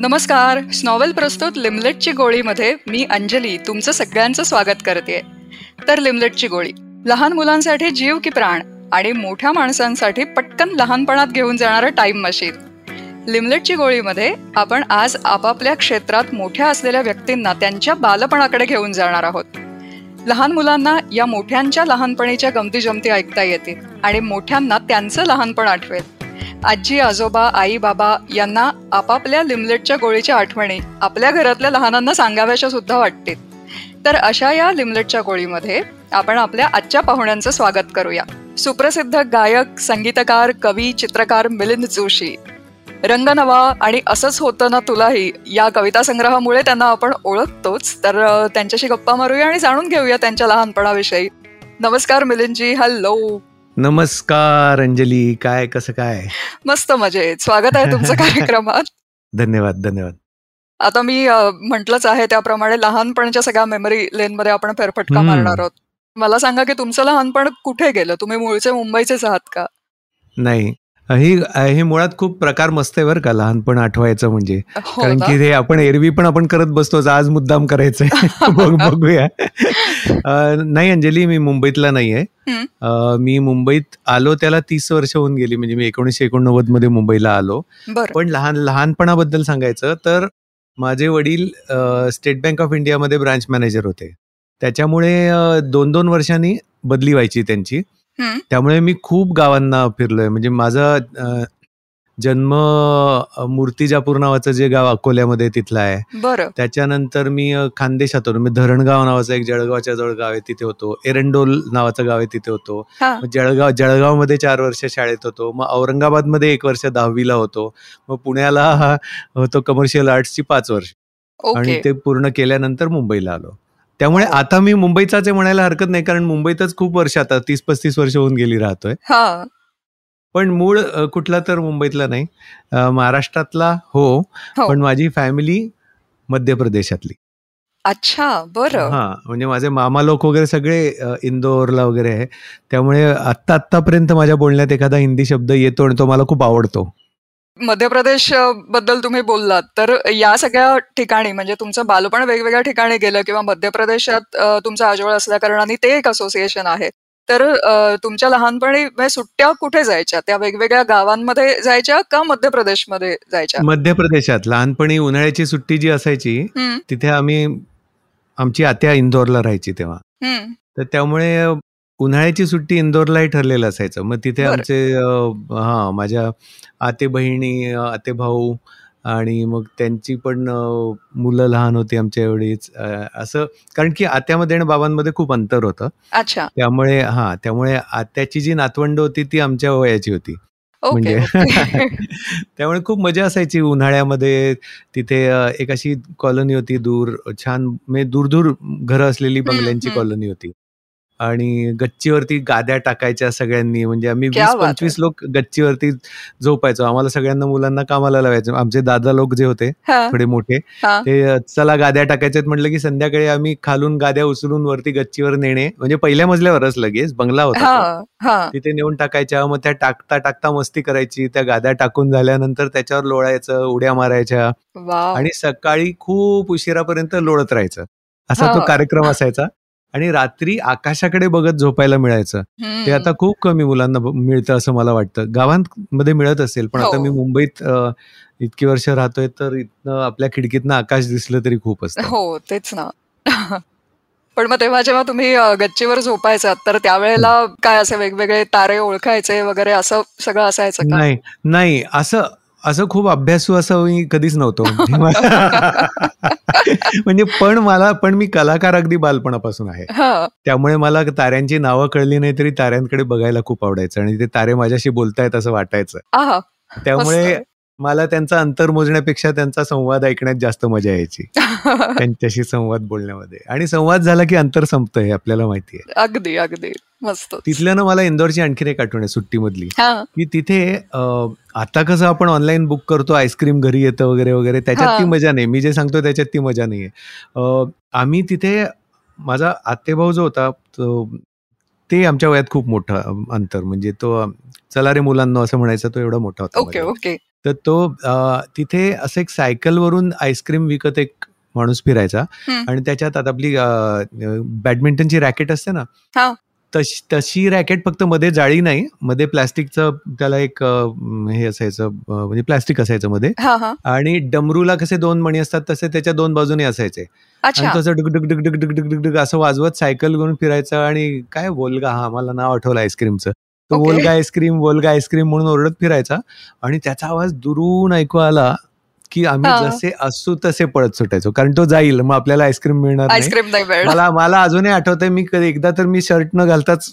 नमस्कार. स्नॉवेल प्रस्तुत लिमलेटची गोळीमध्ये मी अंजली तुमचं सगळ्यांचं स्वागत करते. तर लिमलेटची गोळी. लहान मुलांसाठी जीव की प्राण आणि मोठ्या माणसांसाठी पटकन लहानपणात घेऊन जाणारं टाइम मशीन लिमलेटची गोळीमध्ये आपण आज आपापल्या क्षेत्रात मोठ्या असलेल्या व्यक्तींना त्यांच्या बालपणाकडे घेऊन जाणार आहोत. लहान मुलांना या मोठ्यांच्या लहानपणीच्या गमती जमती ऐकता येतील आणि मोठ्यांना त्यांचं लहानपण आठवेल. आजी आजोबा आई बाबा यांना आपापल्या लिमलेटच्या गोळीच्या आठवणी आपल्या घरातल्या लहानांना सांगाव्याच्या सुद्धा वाटतील. तर अशा या लिमलेटच्या गोळीमध्ये आपण आपल्या आजच्या पाहुण्यांचं स्वागत करूया. सुप्रसिद्ध गायक संगीतकार कवी चित्रकार मिलिंद जोशी. रंगनवा आणि असंच होतं ना तुलाही या कविता संग्रहामुळे त्यांना आपण ओळखतोच. तर त्यांच्याशी गप्पा मारूया आणि जाणून घेऊया त्यांच्या लहानपणाविषयी. नमस्कार मिलिंदजी हॅलो. नमस्कार अंजली. काय कसं काय? मस्त मजेत. स्वागत आहे तुमचं कार्यक्रमात. धन्यवाद धन्यवाद. आता मी म्हंटलच आहे त्याप्रमाणे लहानपणच्या सगळ्या मेमरी लेन मध्ये आपण फेरफटका मारणार आहोत. मला सांगा की तुमचं लहानपण कुठे गेलं? तुम्ही मूळचे मुंबईचेच आहात का? नाही. ही हे मुळात खूप प्रकार मस्त आहे बरं का लहानपण आठवायचं म्हणजे. हो कारण की हे आपण एरवी पण आपण करत बसतो आज मुद्दाम करायचंय. बघ बघूया. नाही अंजली मी मुंबईतला नाहीये मी मुंबईत आलो त्याला तीस वर्ष होऊन गेली म्हणजे मी एकोणीशे एकोणनव्वदमध्ये मुंबईला आलो. पण लहान लहानपणाबद्दल सांगायचं तर माझे वडील स्टेट बँक ऑफ इंडियामध्ये ब्रांच मॅनेजर होते. त्याच्यामुळे दोन दोन वर्षांनी बदली व्हायची त्यांची. त्यामुळे मी खूप गावांना फिरलोय. म्हणजे माझा जन्म मूर्तिजापूर नावाचं जे गाव अकोल्यामध्ये तिथलं आहे. बरं. त्याच्यानंतर मी खानदेशात होतो मी धरणगाव नावाचं एक जळगावच्या जवळ गाव आहे तिथे होतो. एरंडोल नावाचं गाव आहे तिथे होतो. जळगाव जळगावमध्ये चार वर्ष शाळेत होतो. मग औरंगाबादमध्ये एक वर्ष दहावीला होतो. मग पुण्याला होतो कमर्शियल आर्ट्सची पाच वर्ष. आणि ते पूर्ण केल्यानंतर मुंबईला आलो. त्यामुळे आता मी मुंबईचाच म्हणायला हरकत नाही कारण मुंबईतच खूप वर्ष आता तीस पस्तीस वर्ष होऊन गेली राहतोय. पण मूळ कुठला तर मुंबईतला नाही. महाराष्ट्रातला हो, हो. पण माझी फॅमिली मध्य प्रदेशातली. अच्छा बरं. हा म्हणजे माझे मामा लोक वगैरे सगळे इंदोरला वगैरे आहे. त्यामुळे आत्ता आत्तापर्यंत माझ्या बोलण्यात एखादा हिंदी शब्द येतो आणि तो मला खूप आवडतो. मध्य प्रदेशबद्दल तुम्ही बोललात तर या सगळ्या ठिकाणी म्हणजे तुमचं बालपण वेगवेगळ्या ठिकाणी गेलं किंवा मध्य प्रदेशात तुमचं आजोळ असल्या कारणाने ते एक असोसिएशन आहे. तर तुमच्या लहानपणी म्हणजे सुट्ट्या कुठे जायच्या? त्या वेगवेगळ्या गावांमध्ये जायच्या का मध्य प्रदेशमध्ये जायच्या? मध्य प्रदेशात लहानपणी उन्हाळ्याची सुट्टी जी असायची तिथे आम्ही आमची आत्या इंदोरला राहायची तेव्हा. तर त्यामुळे उन्हाळ्याची सुट्टी इंदोरलाही ठरलेलं असायचं. मग तिथे आमचे हा माझ्या आते बहिणी आते भाऊ आणि मग त्यांची पण मुलं लहान होती आमच्या एवढीच. असं कारण की आत्यामध्ये आणि बाबांमध्ये खूप अंतर होतं. अच्छा. त्यामुळे हा त्यामुळे आत्याची जी नातवंड होती ती आमच्या वयाची होती. म्हणजे त्यामुळे खूप मजा असायची उन्हाळ्यामध्ये. तिथे एक अशी कॉलनी होती दूर छान म्हणजे दूर दूर घरं असलेली बंगल्यांची कॉलनी होती. आणि गच्चीवरती गाद्या टाकायच्या सगळ्यांनी. म्हणजे आम्ही वीस पंचवीस लोक गच्चीवरती झोपायचो. आम्हाला सगळ्यांना मुलांना कामाला लावायचं. आमचे दादा लोक जे होते थोडे मोठे ते चला गाद्या टाकायच्यात. म्हटलं की संध्याकाळी आम्ही खालून गाद्या उचलून वरती गच्चीवर नेणे. म्हणजे पहिल्या मजल्यावरच लगेच बंगला होता तिथे नेऊन टाकायच्या. मग त्या टाकता टाकता मस्ती करायची. त्या गाद्या टाकून झाल्यानंतर त्याच्यावर लोळायचं उड्या मारायच्या. आणि सकाळी खूप उशिरापर्यंत लोळत राहायचं. असा तो कार्यक्रम असायचा. आणि रात्री आकाशाकडे बघत झोपायला मिळायचं. ते आता खूप कमी मुलांना मिळतं असं मला वाटतं. गावांमध्ये मिळत असेल पण आता मी हो. मुंबईत इतकी वर्ष राहतोय तर इथनं आपल्या खिडकीतनं आकाश दिसलं तरी खूप असतं. हो तेच ना. पण मग तेव्हा जेव्हा तुम्ही गच्चीवर झोपायचात तर त्यावेळेला काय असे वेगवेगळे तारे ओळखायचे वगैरे असं सगळं असायचं नाही नाही. असं असं खूप अभ्यासू असं मी कधीच नव्हतो. म्हणजे पण मला पण मी कलाकार अगदी बालपणापासून आहे. त्यामुळे मला ताऱ्यांची नावं कळली नाही तरी ताऱ्यांकडे बघायला खूप आवडायचं आणि ते तारे माझ्याशी बोलतायत असं वाटायचं. त्यामुळे मला त्यांचा अंतर मोजण्यापेक्षा त्यांचा संवाद ऐकण्यात जास्त मजा यायची. त्यांच्याशी संवाद बोलण्यामध्ये. आणि संवाद झाला की अंतर संपत हे आपल्याला माहिती आहे. अगदी अगदी. मस्त. तिथल्यानं मला इंदोरची आणखीन एक आठवण आहे सुट्टीमधली. की तिथे आता कसं आपण ऑनलाईन बुक करतो आईस्क्रीम घरी येतं वगैरे वगैरे त्याच्यात ती मजा नाही. मी जे सांगतो त्याच्यात ती मजा नाहीये. आम्ही तिथे माझा आतेभाऊ जो होता ते आमच्या वयात खूप मोठं अंतर. म्हणजे तो चला रे मुलांना असं म्हणायचा तो एवढा मोठा होता ओके. ओके. तर तो तिथे असं एक सायकलवरून आईस्क्रीम विकत एक माणूस फिरायचा आणि त्याच्यात आता आपली बॅडमिंटनची रॅकेट असते ना हो. तशी तशी रॅकेट फक्त मध्ये जाळी नाही मध्ये प्लास्टिकचं त्याला एक हे असायचं म्हणजे प्लास्टिक असायचं मध्ये हो, हो. आणि डमरूला कसे दोन मणी असतात तसे त्याच्या दोन बाजूने असायचे. तसं असं वाजवत सायकल घेऊन फिरायचं आणि काय बोलगा हा मला नाव आठवलं आईस्क्रीमचं. तो. बोलगा आईस्क्रीम बोलगा आईस्क्रीम म्हणून ओरडत फिरायचा आणि त्याचा आवाज दुरून ऐकू आला की आम्ही. जसे असू तसे पळत सुटायचो कारण तो जाईल मग आपल्याला आईस्क्रीम मिळणार नाही मला मला अजूनही आठवतंय मी कधी एकदा तर मी शर्ट न घालताच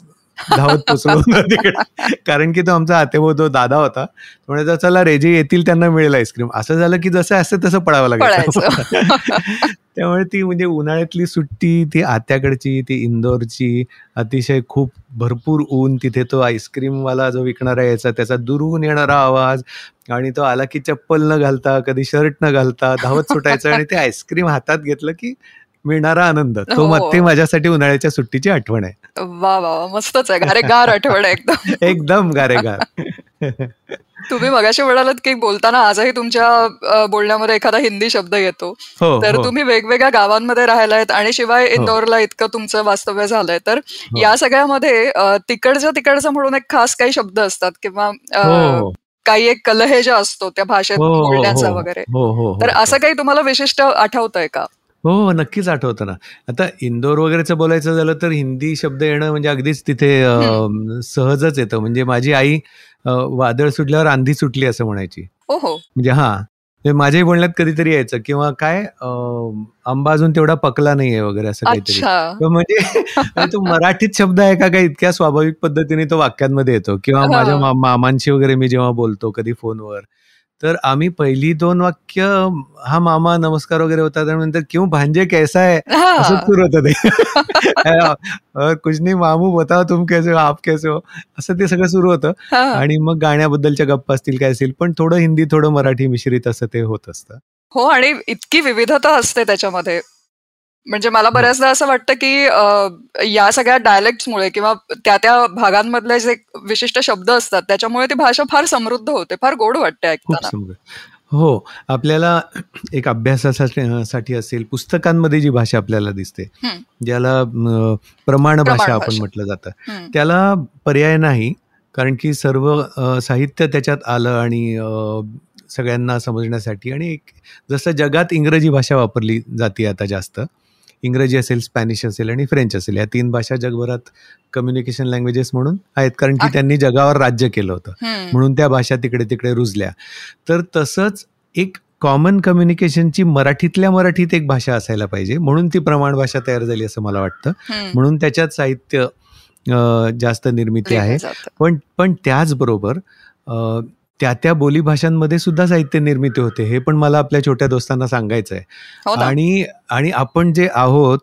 धावत पोचलो तिकडे. कारण की तो आमचा आतेभाऊ तो दादा होता. तो म्हणायचा चला रे जे येतील त्यांना मिळेल आईस्क्रीम. असं झालं की जसं असतं तसं पळावं पळायचं. लागेल त्यामुळे ती म्हणजे उन्हाळ्यातली सुट्टी ती आत्याकडची ती इंदोरची अतिशय खूप भरपूर ऊन. तिथे तो आईस्क्रीमवाला जो विकणारा यायचा त्याचा दुरून येणारा आवाज आणि तो आला की चप्पल न घालता कधी शर्ट न घालता धावत सुटायचं आणि ते आईस्क्रीम हातात घेतलं की मिळणारा आनंद. तो हो. मग ते माझ्यासाठी उन्हाळ्याच्या सुट्टीची आठवण आहे. वा वा मस्तच आहे. गारे गार आठवण आहे एकदम. एकदम गारेगार. तुम्ही मगाशी म्हणालात की बोलताना आजही तुमच्या बोलण्यामध्ये एखादा हिंदी शब्द येतो. हो तर हो. तुम्ही वेगवेगळ्या गावांमध्ये राहिलायत आणि शिवाय इंदोरला इतकं तुमचं वास्तव्य झालंय. तर हो. या सगळ्यामध्ये तिकडचं तिकडचं म्हणून एक खास काही शब्द असतात किंवा हो. काही एक कलहेजा असतो त्या भाषेत हो हो बोलण्याचा हो. वगैरे. हो हो तर हो. असं काही तुम्हाला विशिष्ट आठवतंय का? हो हो नक्कीच आठवतं ना. आता इंदोर वगैरेचं बोलायचं झालं तर हिंदी शब्द येणं म्हणजे अगदीच तिथे सहजच येतं. म्हणजे माझी आई वादळ सुटल्यावर आंधी सुटली असं म्हणायची. म्हणजे हा. माझ्याही बोलण्यात कधीतरी यायचं किंवा काय आंबा अजून तेवढा पकला नाहीये वगैरे असं काहीतरी. म्हणजे तो मराठीत शब्द आहे का काय इतक्या स्वाभाविक पद्धतीने तो वाक्यांमध्ये येतो. किंवा. माझ्या मामांशी वगैरे मी जेव्हा बोलतो कधी फोनवर तर आम्ही पहिली दोन वाक्य हा मामा नमस्कार वगैरे होता त्यानंतर क्यों भांजे कैसा है? असंच हा सुरू होतं ते. कुछ नहीं मामू बताओ तुम कैसे हो? आप कैसे हो? असं ते सगळं सुरू होतं. आणि मग गाण्याबद्दलच्या गप्पा असतील काय असतील पण थोडं हिंदी थोडं मराठी मिश्रित असं ते होत असतं. हो आणि इतकी विविधता असते त्याच्यामध्ये. म्हणजे मला बऱ्याचदा असं वाटतं की या सगळ्या डायलेक्ट्समुळे किंवा त्या त्या भागांमधले जे विशिष्ट शब्द असतात त्याच्यामुळे ती भाषा फार समृद्ध होते फार गोड वाटते ऐकताना हो आपल्याला एक अभ्यासासाठी साठी असेल पुस्तकांमध्ये जी भाषा आपल्याला दिसते. ज्याला प्रमाण भाषा आपण. म्हटलं जातं. त्याला पर्याय नाही कारण की सर्व साहित्य त्याच्यात आलं आणि सगळ्यांना समजण्यासाठी आणि एक जसं जगात इंग्रजी भाषा वापरली जाते आता जास्त इंग्रजी असेल स्पॅनिश असेल आणि फ्रेंच असेल या तीन भाषा जगभरात कम्युनिकेशन लँग्वेजेस म्हणून आहेत कारण की. त्यांनी जगावर राज्य केलं होतं. म्हणून त्या भाषा तिकडे तिकडे रुजल्या तर तसंच एक कॉमन कम्युनिकेशनची मराठीतल्या मराठीत एक भाषा असायला पाहिजे म्हणून ती प्रमाण भाषा तयार झाली असं मला वाटतं. म्हणून त्याच्यात साहित्य जास्त निर्मिती आहे. पण पण त्याचबरोबर त्या त्या बोलीभाषांमध्ये सुद्धा साहित्य निर्मिती होते हे पण मला आपल्या छोट्या दोस्तांना सांगायचं आहे हो आणि आणि आपण जे आहोत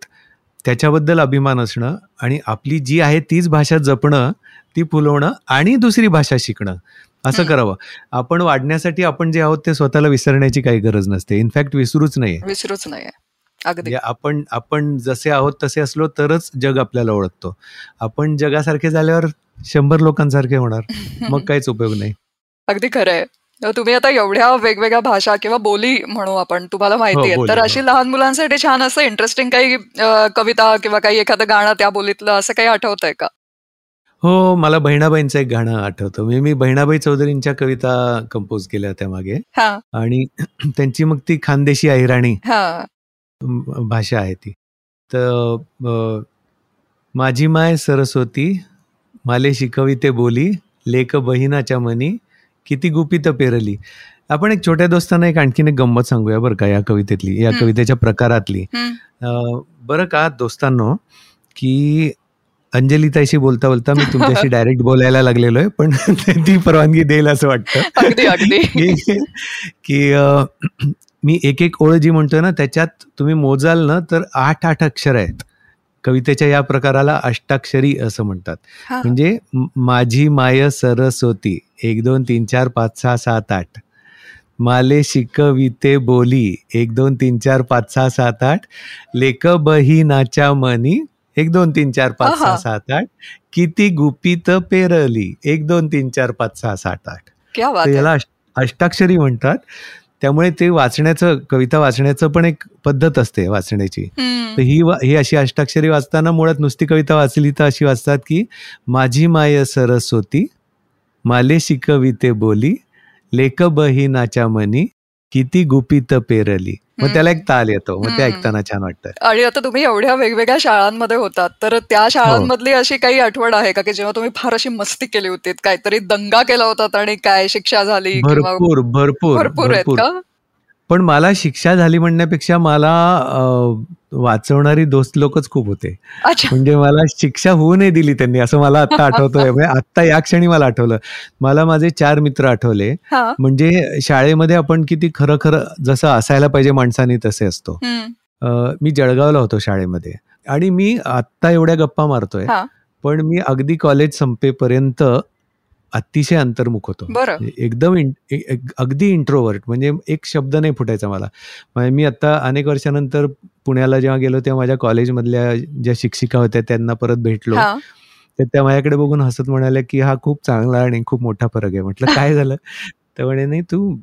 त्याच्याबद्दल अभिमान असणं आणि आपली जी आहे तीच भाषा जपणं ती फुलवणं आणि दुसरी भाषा शिकणं असं. करावं. आपण वाढण्यासाठी आपण जे आहोत ते स्वतःला विसरण्याची काही गरज नसते. इनफॅक्ट विसरूच नाही विसरूच नाहीये. अगदी. म्हणजे आपण आपण जसे आहोत तसे असलो तरच जग आपल्याला ओळखतो. आपण जगासारखे झाल्यावर शंभर लोकांसारखे होणार. मग काहीच उपयोग नाही. अगदी खरंय. तुम्ही आता एवढ्या वेगवेगळ्या भाषा किंवा बोली म्हणू आपण तुम्हाला माहिती हो, आहे. तर हो. अशी लहान मुलांसाठी छान असं इंटरेस्टिंग काही कविता किंवा काही एखादं गाणं त्या बोलीतलं असं काही आठवतंय का? हो मला बहिणाबाईंचं एक गाणं आठवतं. म्हणजे मी बहिणाबाई चौधरींच्या कविता कंपोज केल्या होत्या मागे. हा. आणि त्यांची मग ती खानदेशी अहिराणी हा. म- भाषा आहे ती. तर माझी माय सरस्वती माले शिकविते बोली लेक बहिणाच्या मनी किती गुपित पेरली? आपण एक छोट्या दोस्तांना एक आणखीन एक गंमत सांगूया बरं का या कवितेतली या. कवितेच्या प्रकारातली. बरं का दोस्तांनो की अंजलीताईशी बोलता बोलता मी तुमच्याशी डायरेक्ट बोलायला लागलेलो आहे पण ती परवानगी देईल असं वाटतं. अगदी अगदी. की मी एक एक ओळ जी म्हणतोय ना त्याच्यात तुम्ही मोजाल ना तर आठ आठ अक्षर आहेत. कवितेच्या या प्रकाराला अष्टाक्षरी असं म्हणतात. म्हणजे माझी माय सरस्वती. एक दोन तीन चार पाच सहा सात आठ. माले शिकविते बोली. एक दोन तीन चार पाच सहा सात आठ. लेक बहिणाच्या मनी. एक दोन तीन चार पाच. सहा सात आठ. किती गुपित पेरली. एक दोन तीन चार पाच सहा सात आठ. याला अष्ट- अष्टाक्षरी म्हणतात. त्यामुळे ते वाचण्याचं कविता वाचण्याचं पण एक पद्धत असते वाचण्याची. तर ही ही अशी अष्टाक्षरी वाचताना मुळात नुसती कविता वाचली तर अशी वाचतात की माझी माय सरस्वती माले शिकविते बोली लेक बहिनाच्या मनी किती गुपित पेरली मग. त्याला एक ताल येतो मग ते. ऐकताना छान वाटतं आणि आता तुम्ही एवढ्या वेगवेगळ्या शाळांमध्ये होतात तर त्या हो. शाळांमधली अशी काही आठवण आहे का की जेव्हा तुम्ही फार अशी मस्ती केली होती काहीतरी दंगा केला होतात आणि काय शिक्षा झाली भरपूर भरपूर भरपूर आहेत का पण मला शिक्षा झाली म्हणण्यापेक्षा मला वाचवणारी दोस्त लोकच खूप होते. म्हणजे मला शिक्षा होऊ नाही दिली त्यांनी असं मला आता आठवतोय. म्हणजे आत्ता या क्षणी मला आठवलं. मला माझे चार मित्र आठवले. म्हणजे शाळेमध्ये आपण किती खरं खरं जसं असायला पाहिजे माणसानी तसे असतो. मी जळगावला होतो शाळेमध्ये. आणि मी आत्ता एवढ्या गप्पा मारतोय. पण मी अगदी कॉलेज संपेपर्यंत अतिशय अंतर्मुख होतो. बरं. एकदम अगदी इंट्रोवर्ट म्हणजे एक शब्द नाही फुटायचा मला. म्हणजे मी आता अनेक वर्षानंतर पुण्याला जेव्हा गेलो तेव्हा माझ्या कॉलेजमधल्या ज्या शिक्षिका होत्या त्यांना परत भेटलो. तर त्या माझ्याकडे बघून हसत म्हणाल्या की हा खूप चांगला आणि खूप मोठा फरक आहे. म्हटलं काय झालं? तर म्हणे नाही तू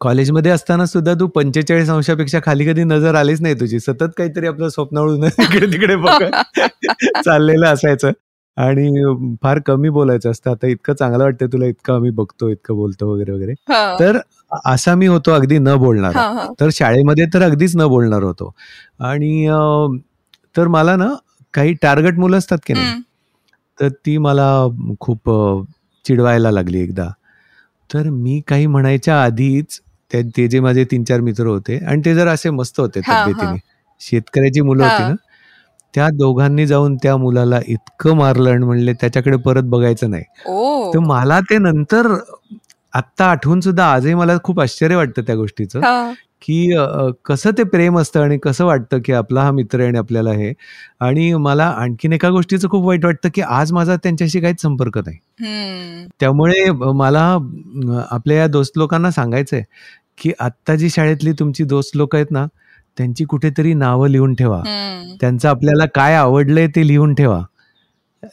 कॉलेजमध्ये असताना सुद्धा तू पंचेचाळीस अंशापेक्षा खाली कधी नजर आलीच नाही तुझी. सतत काहीतरी आपलं स्वप्नावळून इकडे तिकडे बघत चाललेलं असायचं. आणि फार कमी बोलायचं असतं. आता इतकं चांगलं वाटतं तुला इतकं आम्ही बघतो इतकं बोलतो वगैरे वगैरे. तर असा मी होतो अगदी न बोलणार. तर शाळेमध्ये तर अगदीच न बोलणार होतो. आणि तर मला ना काही टार्गेट मुलं असतात की नाही. तर ती मला खूप चिडवायला लागली एकदा. तर मी काही म्हणायच्या आधीच ते जे माझे तीन चार मित्र होते आणि ते जर असे मस्त होते. तब्येतीने. शेतकऱ्याची मुलं होती. ना त्या दोघांनी जाऊन त्या मुलाला इतकं मारलं आणि म्हणले त्याच्याकडे परत बघायचं नाही. तर मला ते नंतर आत्ता आठवून सुद्धा आजही मला खूप आश्चर्य वाटतं त्या गोष्टीचं की कसं ते प्रेम असतं आणि कसं वाटतं की आपला हा मित्र आहे आणि आपल्याला हे आणि मला आणखीन एका गोष्टीचं खूप वाईट वाटतं की आज माझा त्यांच्याशी काहीच संपर्क नाही. त्यामुळे मला आपल्या या दोस्त लोकांना सांगायचंय की आत्ता जी शाळेतली तुमची दोस्त लोक आहेत ना त्यांची कुठेतरी नावं लिहून ठेवा. त्यांचं आपल्याला काय आवडलंय ते लिहून ठेवा.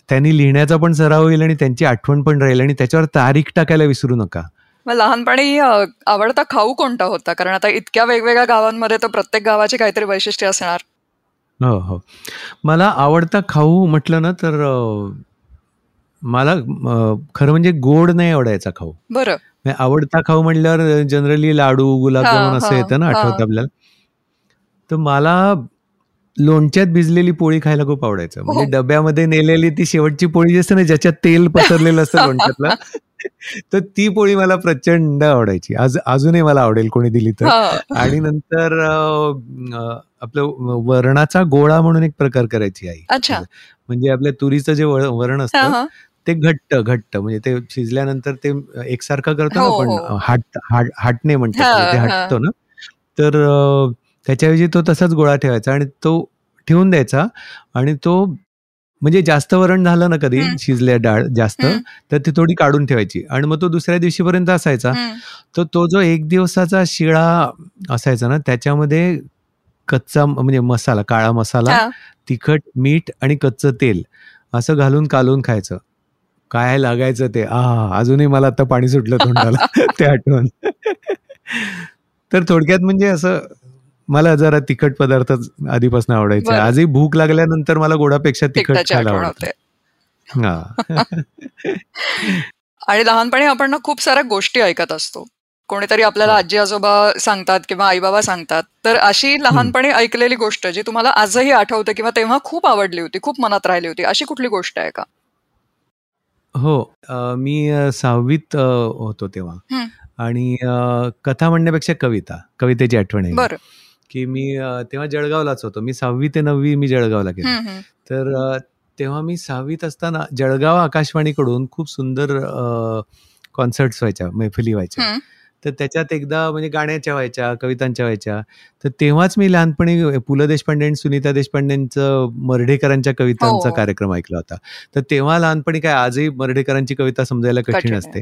त्यांनी लिहिण्याचा पण सराव होईल आणि त्यांची आठवण पण राहील आणि त्याच्यावर तारीख टाकायला विसरू नका. मग लहानपणी आवडता खाऊ कोणता होता? कारण आता इतक्या वेगवेगळ्या गावांमध्ये तर प्रत्येक गावाची काहीतरी वैशिष्ट्य असणार. हो हो. मला आवडता खाऊ म्हटलं ना तर मला खरं म्हणजे गोड नाही आवडायचा खाऊ. बरं. आवडता खाऊ म्हणल्यावर जनरली लाडू गुलाबजामुन असं येतं ना. आठवतं आपल्याला. तर मला लोणच्यात भिजलेली पोळी खायला खूप आवडायचं हो. म्हणजे डब्यामध्ये नेलेली ती शेवटची पोळी जी असते ना ज्याच्यात तेल पसरलेलं असतं लोणच्यातलं तर ती पोळी मला प्रचंड आवडायची आज अजूनही मला आवडेल कोणी दिली तर हा. आणि नंतर आपलं वरणाचा गोळा म्हणून एक प्रकार करायची आई अच्छा म्हणजे आपल्या तुरीचं जे वरण असतं. ते घट्ट घट्ट म्हणजे ते शिजल्यानंतर ते एकसारखं करतो ना हो, आपण हो. हाट हाट हाटणे म्हणतात ते. हटतो ना तर त्याच्याऐवजी तो तसाच गोळा ठेवायचा आणि तो ठेवून द्यायचा आणि तो म्हणजे जास्त वरण झालं ना कधी. शिजल्या डाळ जास्त. तर ती थोडी काढून ठेवायची आणि मग तो दुसऱ्या दिवशीपर्यंत असायचा. तर तो जो एक दिवसाचा शिळा असायचा ना त्याच्यामध्ये कच्चा म्हणजे मसाला काळा मसाला. तिखट मीठ आणि कच्चं तेल असं घालून कालवून खायचं काय लागायचं ते आ अजूनही मला आता पाणी सुटलं तोंडाला ते आठवण तर थोडक्यात म्हणजे असं मला जरा तिखट पदार्थ आधीपासून आवडायचे. आजही भूक लागल्यानंतर मला गोडापेक्षा तिखट खायला आवडतं. हा. आणि लहानपणी आपण ना खूप साऱ्या गोष्टी ऐकत असतो. कोणीतरी आपल्याला. आजी आजोबा सांगतात किंवा आई बाबा सांगतात. तर अशी लहानपणी ऐकलेली गोष्ट जी तुम्हाला आजही आठवते किंवा तेव्हा खूप आवडली होती खूप मनात राहिली होती अशी कुठली गोष्ट आहे का? हो. मी सहावीत होतो तेव्हा. आणि कथा म्हणण्यापेक्षा कविता. कवितेची आठवण आहे. बरं. की मी तेव्हा जळगावलाच होतो मी सहावी ते नववी मी जळगावला गेलो. तर तेव्हा मी सहावीत असताना जळगाव आकाशवाणीकडून खूप सुंदर कॉन्सर्ट्स व्हायच्या मैफिली व्हायच्या. तर त्याच्यात एकदा म्हणजे गाण्याच्या व्हायच्या कवितांच्या व्हायच्या तर तेव्हाच मी लहानपणी पु ल देशपांडे आणि सुनीता देशपांडेंचं मर्ढेकरांच्या कवितांचा हो. कार्यक्रम ऐकला होता तर तेव्हा लहानपणी काय आजही मर्ढेकरांची कविता समजायला कठीण. असते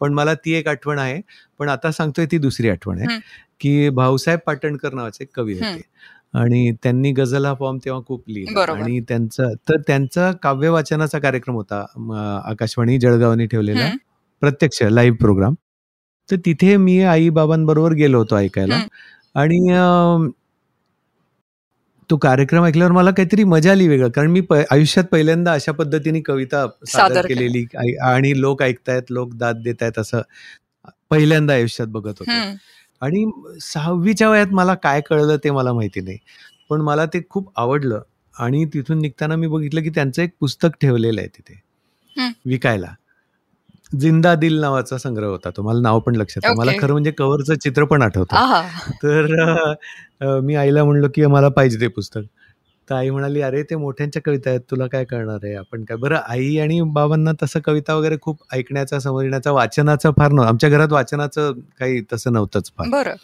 पण मला ती एक आठवण आहे पण आता सांगतोय ती दुसरी आठवण आहे. की भाऊसाहेब पाटणकर नावाचे एक कवी. होते आणि त्यांनी गझल हा फॉर्म तेव्हा खूप लिहिला. आणि त्यांचा तर त्यांचा काव्य वाचनाचा कार्यक्रम होता आकाशवाणी जळगावने ठेवलेला. प्रत्यक्ष लाईव्ह प्रोग्राम तर तिथे मी आई बाबांबरोबर गेलो होतो ऐकायला. आणि तो कार्यक्रम ऐकल्यावर मला काहीतरी मजा आली वेगळं कारण मी आयुष्यात पहिल्यांदा अशा पद्धतीने कविता सादर सादर केली. केलेली आणि लोक ऐकतायत लोक दाद देत आहेत असं पहिल्यांदा आयुष्यात बघत होतो. आणि सहावीच्या वयात मला काय कळलं ते मला माहिती नाही पण मला ते खूप आवडलं आणि तिथून निघताना मी बघितलं की त्यांचं एक पुस्तक ठेवलेलं आहे तिथे. विकायला जिंदा दिल नावाचा संग्रह होता तो. मला नाव पण लक्षात आहे. मला. खरं म्हणजे कव्हरचं चित्र पण आठवतं. तर मी आईला म्हणलो की मला पाहिजे ते पुस्तक. तर आई म्हणाली अरे ते मोठ्यांच्या कविता आहेत. तुला काय करणार आहे? आपण काय बरं आई आणि बाबांना तसं कविता वगैरे खूप ऐकण्याचा समजण्याचा वाचनाचा फार नव्हतं. आमच्या घरात वाचनाचं काही तसं नव्हतंच फार. बरं.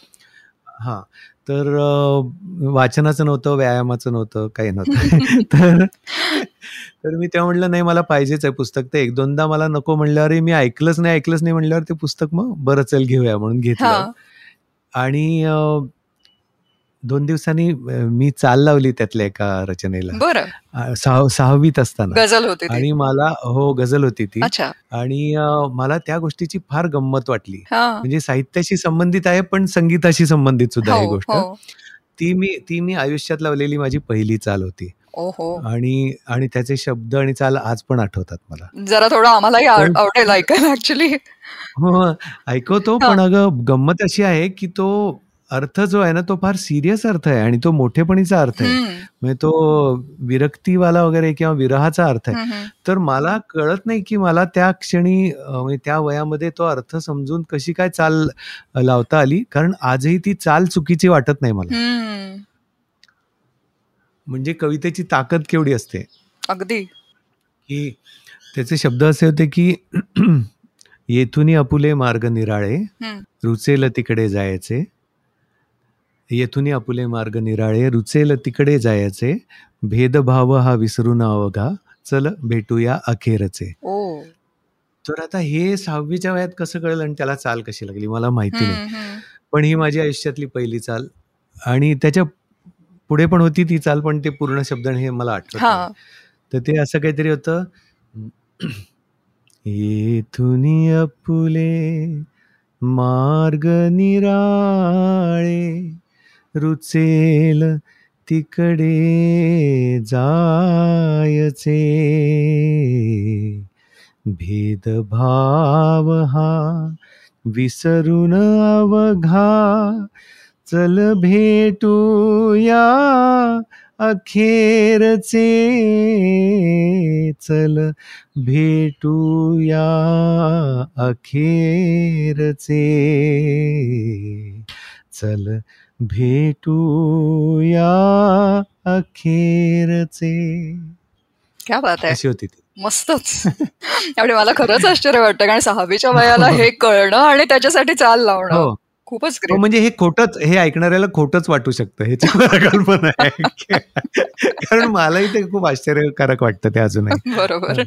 हां. तर वाचनाचं नव्हतं व्यायामाचं नव्हतं काही नव्हतं. तर तर मी तेव्हा म्हटलं नाही मला पाहिजेच आहे पुस्तक. ते एक दोनदा मला नको म्हणल्यावर मी ऐकलंच नाही ऐकलंच नाही म्हणल्यावर ते पुस्तक मग बरं चल घेऊया म्हणून घेतलं. आणि दोन दिवसांनी मी चाल लावली त्यातल्या एका रचनेला. सहा सहावीत असताना. गझल होती आणि मला हो गझल होती ती. अच्छा. आणि मला त्या गोष्टीची फार गंमत वाटली. म्हणजे साहित्याशी संबंधित आहे पण संगीताशी संबंधित सुद्धा ही हो गोष्ट. हो. ती मी ती मी आयुष्यात लावलेली माझी पहिली चाल होती. आणि आणि त्याचे शब्द आणि चाल आज पण आठवतात मला. जरा थोडं आम्हालाही आवडेल ऐकायला ऍक्च्युली हो ऐकवतो हा. पण अगं गंमत अशी आहे की तो अर्थ जो आहे ना तो फार सिरियस अर्थ आहे आणि तो मोठेपणीचा अर्थ आहे. म्हणजे तो विरक्तीवाला वगैरे किंवा विरहाचा अर्थ आहे. तर मला कळत नाही की मला त्या क्षणी म्हणजे त्या वयामध्ये तो अर्थ समजून कशी काय चाल लावता आली. कारण आजही ती चाल चुकीची वाटत नाही मला. म्हणजे कवितेची ताकद केवढी असते? अगदी. की त्याचे शब्द असे होते की येथुनी अपुले मार्ग निराळे. रुचेल तिकडे जायचे. येथुनी अपुले मार्ग निराळे रुचेल तिकडे जायचे. भेदभाव हा विसरून अवघा चल भेटूया अखेरचे. तर आता हे सहावीच्या वयात कसं कळलं आणि त्याला चाल कशी लागली? मला माहिती नाही. पण ही माझी आयुष्यातली पहिली चाल. आणि त्याच्या पुढे पण होती ती चाल पण ते पूर्ण शब्द हे मला आठवत. तर ते असं काहीतरी होतं. येथुनी अपुले मार्ग निराळे रुचेल तिकडे जायचे. भेदभाव हा विसरून अवघा चल भेटूया अखेरचे. चल भेटूया अखेरचे. चल भेटूया अखेरचे. क्या बात आहे. अशी होती ती. मस्तच. त्यामुळे मला खरंच आश्चर्य वाटतं कारण सहावीच्या वयाला हे कळणं आणि त्याच्यासाठी चाल लावणं. हो. खूपच हो, म्हणजे हे खोटच हे ऐकणाऱ्याला खोटच वाटू शकतं ह्याची मला कल्पना आहे. कारण मलाही ते खूप आश्चर्यकारक वाटतं ते अजूनही. बरोबर.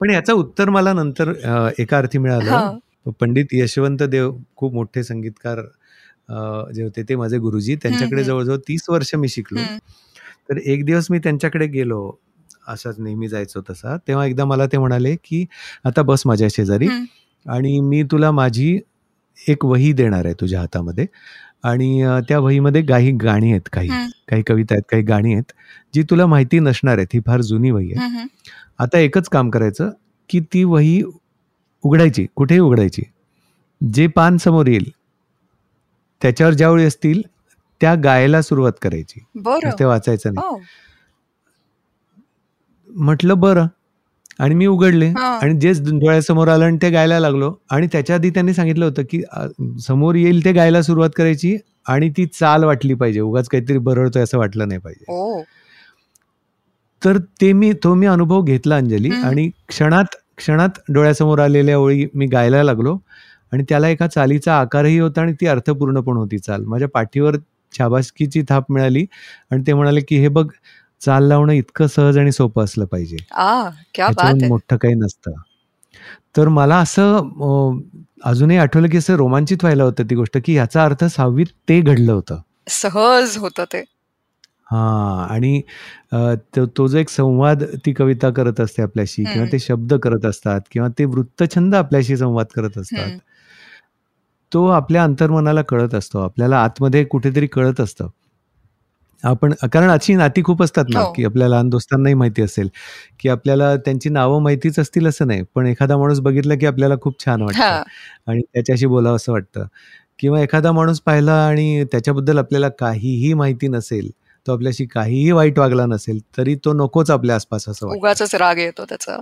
पण याचं उत्तर मला नंतर एका अर्थी मिळालं. पंडित यशवंत देव खूप मोठे संगीतकार जे होते ते माझे गुरुजी. त्यांच्याकडे. जवळजवळ तीस वर्ष मी शिकलो. तर एक दिवस मी त्यांच्याकडे गेलो असंच नेहमी जायचो तसा. तेव्हा एकदा मला ते म्हणाले की आता बस माझ्या शेजारी. आणि मी तुला माझी एक वही देणार आहे तुझ्या हातामध्ये. आणि त्या वहीमध्ये काही गाणी आहेत काही. काही कविता आहेत काही गाणी आहेत जी तुला माहिती नसणार आहेत. ही फार जुनी वही आहे. आता एकच काम करायचं की ती वही उघडायची कुठेही उघडायची. जे पान समोर येईल त्याच्यावर ज्यावेळी असतील त्या गायला सुरुवात करायची. नुसते वाचायचं नाही. हो. म्हटलं बरं. आणि मी उघडले. हा. आणि जे डोळ्यासमोर आलं आणि ते गायला लागलो. आणि त्याच्या आधी त्यांनी सांगितलं होतं की समोर येईल ते गायला सुरुवात करायची आणि ती चाल वाटली पाहिजे. उगाच काहीतरी बरळतोय असं वाटलं नाही पाहिजे. ओ तर ते मी तो मी अनुभव घेतला अंजली. आणि क्षणात क्षणात डोळ्यासमोर आलेल्या ओळी मी गायला लागलो. आणि त्याला एका चालीचा आकारही होता आणि ती अर्थपूर्ण पण होती चाल. माझ्या पाठीवर शाबासकीची थाप मिळाली. आणि ते म्हणाले की हे बघ चाल लावणं इतकं सहज आणि सोपं असलं पाहिजे. आ क्या बात त्याच्याहून आहे. मोठं काही नसतं. तर मला असं अजूनही आठवलं की असं रोमांचित व्हायला होतं ती गोष्ट की ह्याचा अर्थ सहावीत ते घडलं होतं. सहज होतं ते. हा आणि तो जो एक संवाद ती कविता करत असते आपल्याशी किंवा ते शब्द करत असतात किंवा ते वृत्तछंद आपल्याशी संवाद करत असतात तो आपल्या अंतर्मनाला कळत असतो आपल्याला आतमध्ये कुठेतरी कळत असतं. आपण कारण अशी नाती खूप असतात ना, हो. की आपल्या लहान दोस्तांनाही माहिती असेल, की आपल्याला त्यांची नावं माहितीच असतील असं नाही. पण एखादा माणूस बघितला, की आपल्याला खूप छान वाटतं आणि त्याच्याशी बोलावं असं वाटतं. किंवा एखादा माणूस पाहिला आणि त्याच्याबद्दल आपल्याला काहीही माहिती नसेल, तो आपल्याशी काहीही वाईट वागला नसेल, तरी तो नकोच आपल्या आसपास असं वाटतं. राग येतो त्याचा.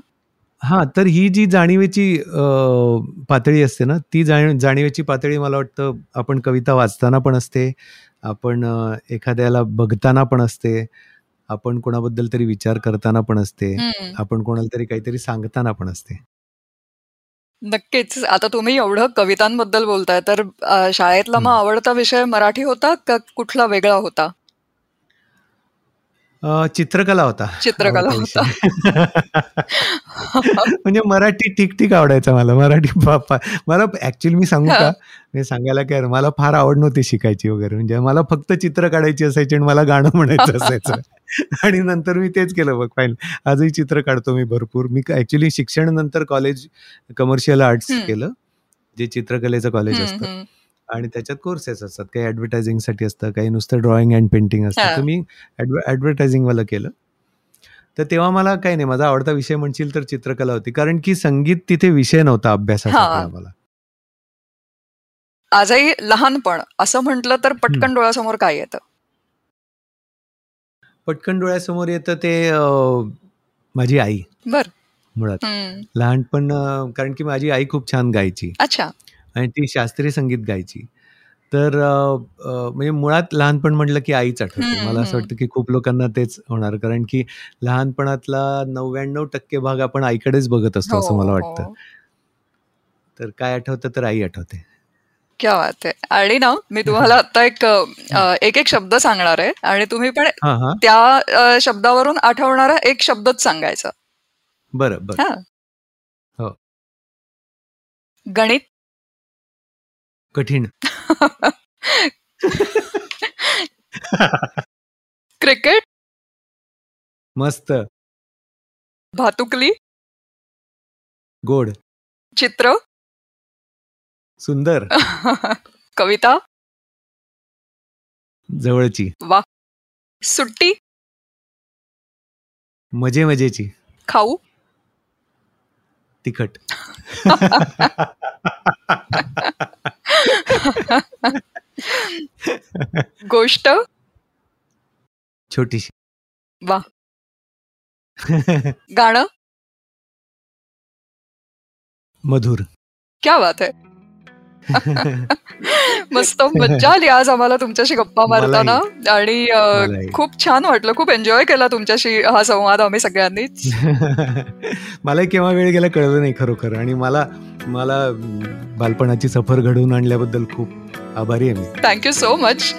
हां, तर ही जी जाणीवेची पातळी असते ना, ती जाणीवेची पातळी मला वाटतं आपण कविता वाचताना पण असते, आपण एखाद्याला बघताना पण असते, आपण कोणाबद्दल तरी विचार करताना पण असते, आपण कोणाला तरी काहीतरी सांगताना पण असते. नक्कीच. आता तुम्ही एवढं कवितांबद्दल बोलताय, तर शाळेतला मग आवडता विषय मराठी होता का कुठला वेगळा होता? चित्रकला होता. चित्रकला होता. म्हणजे मराठी ठीक-ठीक आवडायचं मला. मराठी मला ऍक्च्युअली मी सांगू का? मी सांगायला काय मला फार आवड नव्हती शिकायची वगैरे. म्हणजे मला फक्त चित्र काढायची असायची आणि मला गाणं म्हणायचं असायचं. आणि नंतर मी तेच केलं बघ फाईन. आजही चित्र काढतो मी भरपूर. मी ऍक्च्युली शिक्षण नंतर कॉलेज कमर्शियल आर्ट्स केलं. जे चित्रकलेचं कॉलेज असतं. आणि त्याच्यात कोर्सेस असतात. काही ऍडव्हर्टायझिंगसाठी असतं काही नुसतं ड्रॉइंग अँड पेंटिंग असतं. तर मी ऍडव्हर्टायझिंगवाला केलं. तर तेव्हा मला काही नाही माझा आवडता विषय म्हणशील तर चित्रकला होती. कारण की संगीत तिथे विषय नव्हता अभ्यासासाठी आम्हाला. आजही लहानपण असं म्हटलं तर पटकन डोळ्यासमोर काय येतं? पटकन डोळ्यासमोर येतं ते माझी आई. बर. मुळात. लहानपण कारण की माझी आई खूप छान गायची. अच्छा. आणि ती शास्त्रीय संगीत गायची. तर म्हणजे मुळात लहानपण म्हटलं की आईच आठवते. मला असं वाटतं की खूप लोकांना तेच होणार कारण की लहानपणातला नव्याण्णव टक्के भाग आपण आईकडेच बघत असतो असं मला हो, वाटतं. हो. तर काय आठवतं तर आई आठवते. क्या बात! आणि ना मी तुम्हाला आता एक एक, एक शब्द सांगणार आहे आणि तुम्ही पण त्या शब्दावरून आठवणारा एक शब्दच सांगायचा. बरं, बरं. हो. गणित कठीण. क्रिकेट? मस्त. भातुकली? गोड. चित्र? सुंदर. कविता? जवळची. वा. सुट्टी? मजे मजेची. खाऊ? तिखट. गोष्ट? छोटीशी वा गाणं? मधुर। क्या बात आहे मस्त मज्जा आली आज आम्हाला तुमच्याशी गप्पा मारताना. आणि खूप छान वाटलं खूप एन्जॉय केला तुमच्याशी हा संवाद आम्ही सगळ्यांनीच मला केव्हा वेळ गेला कळलं नाही खरोखर. आणि मला मला बालपणाची सफर घडवून आणल्याबद्दल खूप आभारी आहे मी. Thank you so much